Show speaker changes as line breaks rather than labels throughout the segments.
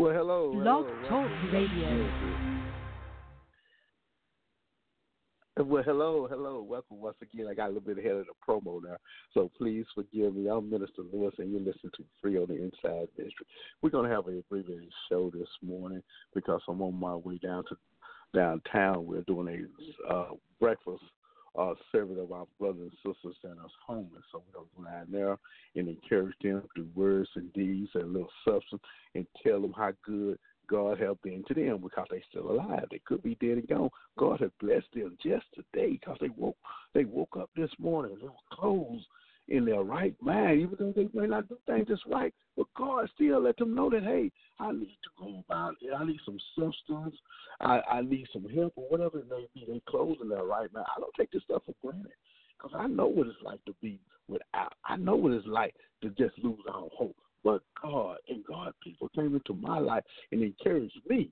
Well, hello.
Blog. Talk Radio.
Well, hello, hello. Welcome once again. I got a little bit ahead of the promo now, so please forgive me. I'm Minister Lewis, and you're listening to Free on the Inside Ministry. We're going to have a abbreviated show this morning because I'm on my way down to downtown. We're doing a uh, breakfast uh, serving of our brothers and sisters that are homeless. So we're going to go down there and encourage them through words and deeds and a little substance and tell them how good God have been to them because they're still alive. They could be dead and gone. God has blessed them just today because they woke they woke up this morning. Were clothes in their right mind, even though they may not do things just right. But God still let them know that hey, I need to go about it. I need some substance. I, I need some help or whatever it may be. They clothes in their right now. I don't take this stuff for granted because I know what it's like to be without. I know what it's like to just lose all hope. But God and God people came into my life and encouraged me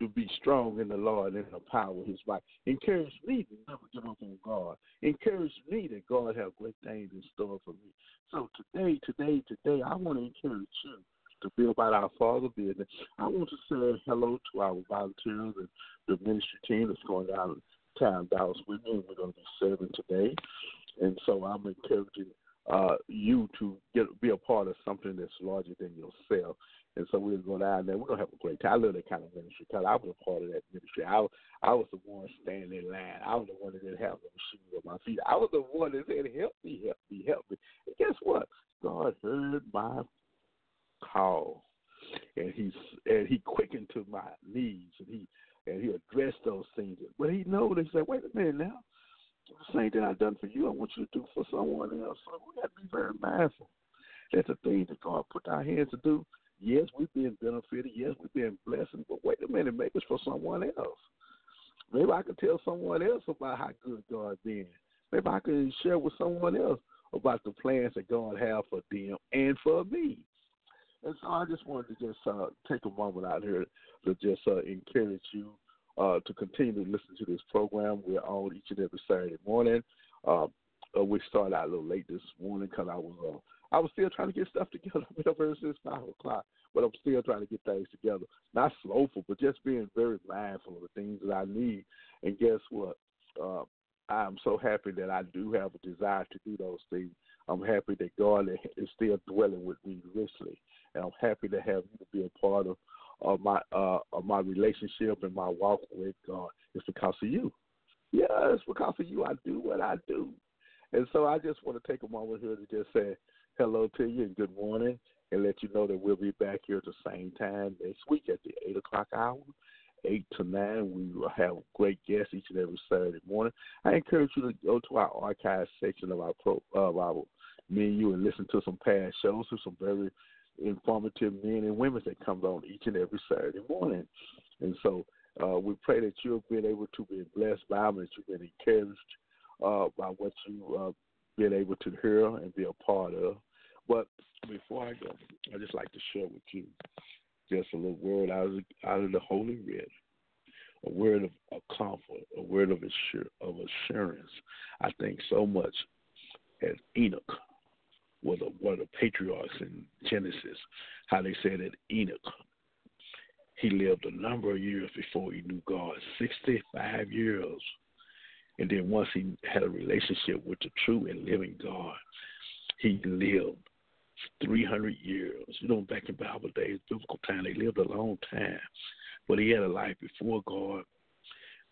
to be strong in the Lord and the power of His might. Encouraged me to never give up on God. Encouraged me that God has great things in store for me. So today, today, today, I want to encourage you to be about our Father business. I want to say hello to our volunteers and the ministry team that's going down town Dallas with me, we're going to be serving today. And so I'm encouraging uh, you to get be a part of something that's larger than yourself. And so we're going down there. We're gonna have a great time. I love that kind of ministry because I was a part of that ministry. I I was the one standing in line. I was the one that didn't have no shoes on my feet. I was the one that said, "Help me, help me, help me." And guess what? God heard my call, and he and he quickened to my needs, and he and he addressed those things. But he knows. He said, "Wait a minute now." the same thing I've done for you, I want you to do for someone else. So we gotta be very mindful that the things that God put our hands to do, yes, we've been benefited, yes, we've been blessed, but wait a minute, maybe it's for someone else. Maybe I can tell someone else about how good God been. Maybe I can share with someone else about the plans that God has for them and for me. And so I just wanted to just uh, take a moment out here to just uh, encourage you uh, to continue to listen to this program. We're on each and every Saturday morning. Uh, uh, we started out a little late this morning because I was uh, I was still trying to get stuff together. I've been up since five o'clock, but I'm still trying to get things together. Not slowful, but just being very mindful of the things that I need. And guess what? I'm so happy that I do have a desire to do those things. I'm happy that God is still dwelling with me richly, and I'm happy to have you be a part of of my uh, of my relationship and my walk with God. It's because of you. Yeah, it's because of you. I do what I do, and so I just want to take a moment here to just say hello to you and good morning, and let you know that we'll be back here at the same time next week at the eight o'clock hour. Eight to nine, we will have great guests each and every Saturday morning. I encourage you to go to our archive section of our pro, of our menu and listen to some past shows, some very informative men and women that comes on each and every Saturday morning. And so uh, we pray that you've been able to be blessed by them, that you've been encouraged uh, by what you've uh, been able to hear and be a part of. But before I go, I'd just like to share with you just a little word out of, out of the Holy Writ, a word of comfort, a word of, assur- of assurance. I think so much as Enoch was a, one of the patriarchs in Genesis, how they said that Enoch, he lived a number of years before he knew God, 65 years. And then once he had a relationship with the true and living God, he lived 300 years. You know, back in Bible days, biblical time, they lived a long time. But he had a life before God,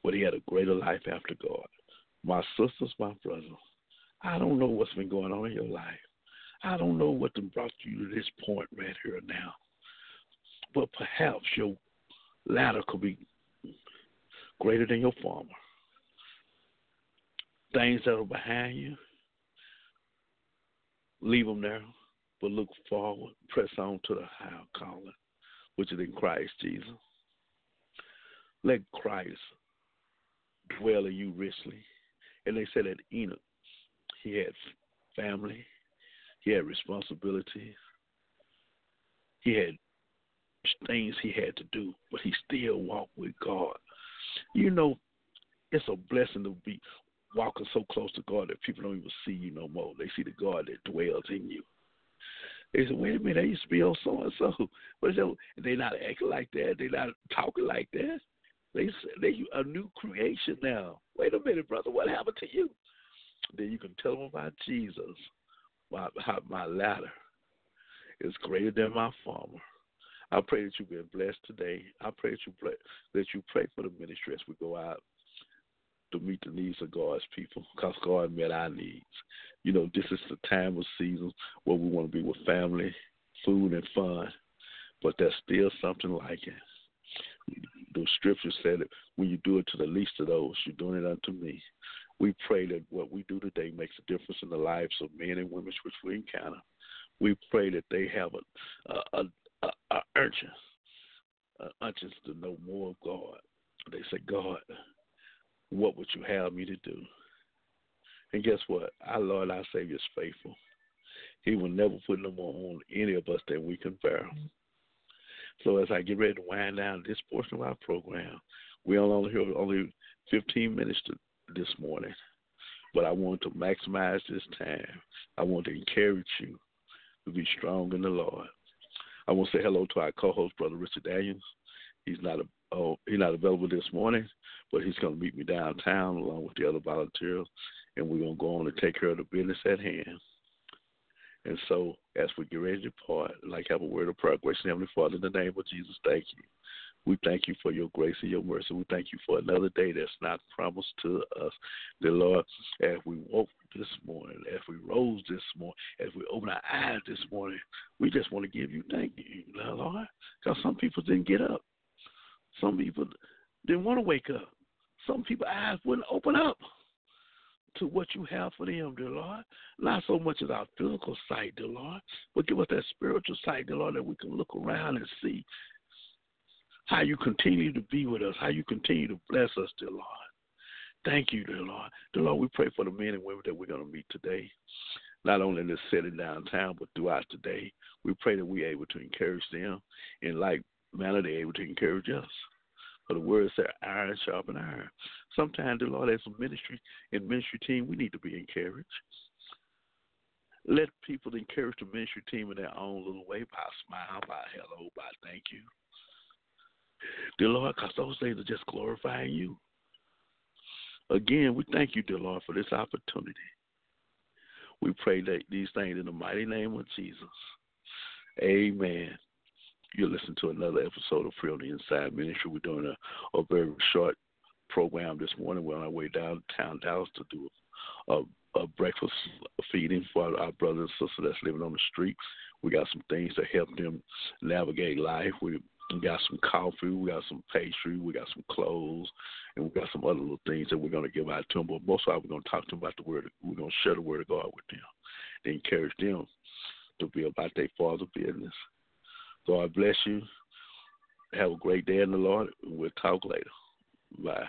but he had a greater life after God. My sisters, my brothers, I don't know what's been going on in your life. I don't know what brought you to this point right here now. But perhaps your latter could be greater than your former. Things that are behind you, leave them there, but look forward, press on to the higher calling, which is in Christ Jesus. Let Christ dwell in you richly. And they said that Enoch, he had family, he had responsibilities. He had things he had to do, but he still walked with God. You know, it's a blessing to be walking so close to God that people don't even see you no more. They see the God that dwells in you. They said, wait a minute, I used to be on so and so, but they're not acting like that. They're not talking like that. They they a new creation now. Wait a minute, brother, what happened to you? Then you can tell them about Jesus. My my latter is greater than my former. I pray that you've been blessed today. I pray that you pray, that you pray for the ministry as we go out to meet the needs of God's people because God met our needs. You know, this is the time of season where we want to be with family, food, and fun, but there's still something like it. The scripture said that when you do it to the least of those, you're doing it unto me. We pray that what we do today makes a difference in the lives of men and women which we encounter. We pray that they have a, a, a, a urgent, a urgent to know more of God. They say, God, what would you have me to do? And guess what? Our Lord, our Savior is faithful. He will never put no more on any of us than we can bear. So as I get ready to wind down this portion of our program, we only here only 15 minutes to, this morning, but I want to maximize this time. I want to encourage you to be strong in the Lord. I want to say hello to our co-host, Brother Richard Daniels. He's not a, oh, he's not available this morning, but he's going to meet me downtown along with the other volunteers, and we're going to go on and take care of the business at hand. And so, as we get ready to part, I'd like have a word of prayer. Gracious Heavenly Father, in the name of Jesus, thank you. We thank you for your grace and your mercy. We thank you for another day that's not promised to us. The Lord, as we woke this morning, as we rose this morning, as we open our eyes this morning, we just want to give you thank you, Lord, because some people didn't get up. Some people didn't want to wake up. Some people eyes wouldn't open up to what you have for them, dear Lord. Not so much as our physical sight, dear Lord, but give us that spiritual sight, dear Lord, that we can look around and see how you continue to be with us, how you continue to bless us, dear Lord. Thank you, dear Lord. Dear Lord, we pray for the men and women that we're going to meet today, not only in this city downtown, but throughout the day. We pray that we're able to encourage them in like manner they're able to encourage us. For the word said, iron sharpen iron. Sometimes, dear Lord, as a ministry and ministry team, we need to be encouraged. Let people encourage the ministry team in their own little way by smile, by hello, by thank you. Dear Lord, because those things are just glorifying you. Again, we thank you, dear Lord, for this opportunity. We pray that these things in the mighty name of Jesus. Amen. You're listening to another episode of Free on the Inside Ministry. We're doing a, a very short program this morning. We're on our way downtown Dallas to do a, a breakfast feeding for our brothers and sisters that's living on the streets. We got some things to help them navigate life. We we got some coffee, we got some pastry, we got some clothes, and we got some other little things that we're going to give out to them. But most of all, we're going to talk to them about the word. We're going to share the word of God with them, to encourage them to be about their father business. God bless you. Have a great day in the Lord. We'll talk later. Bye.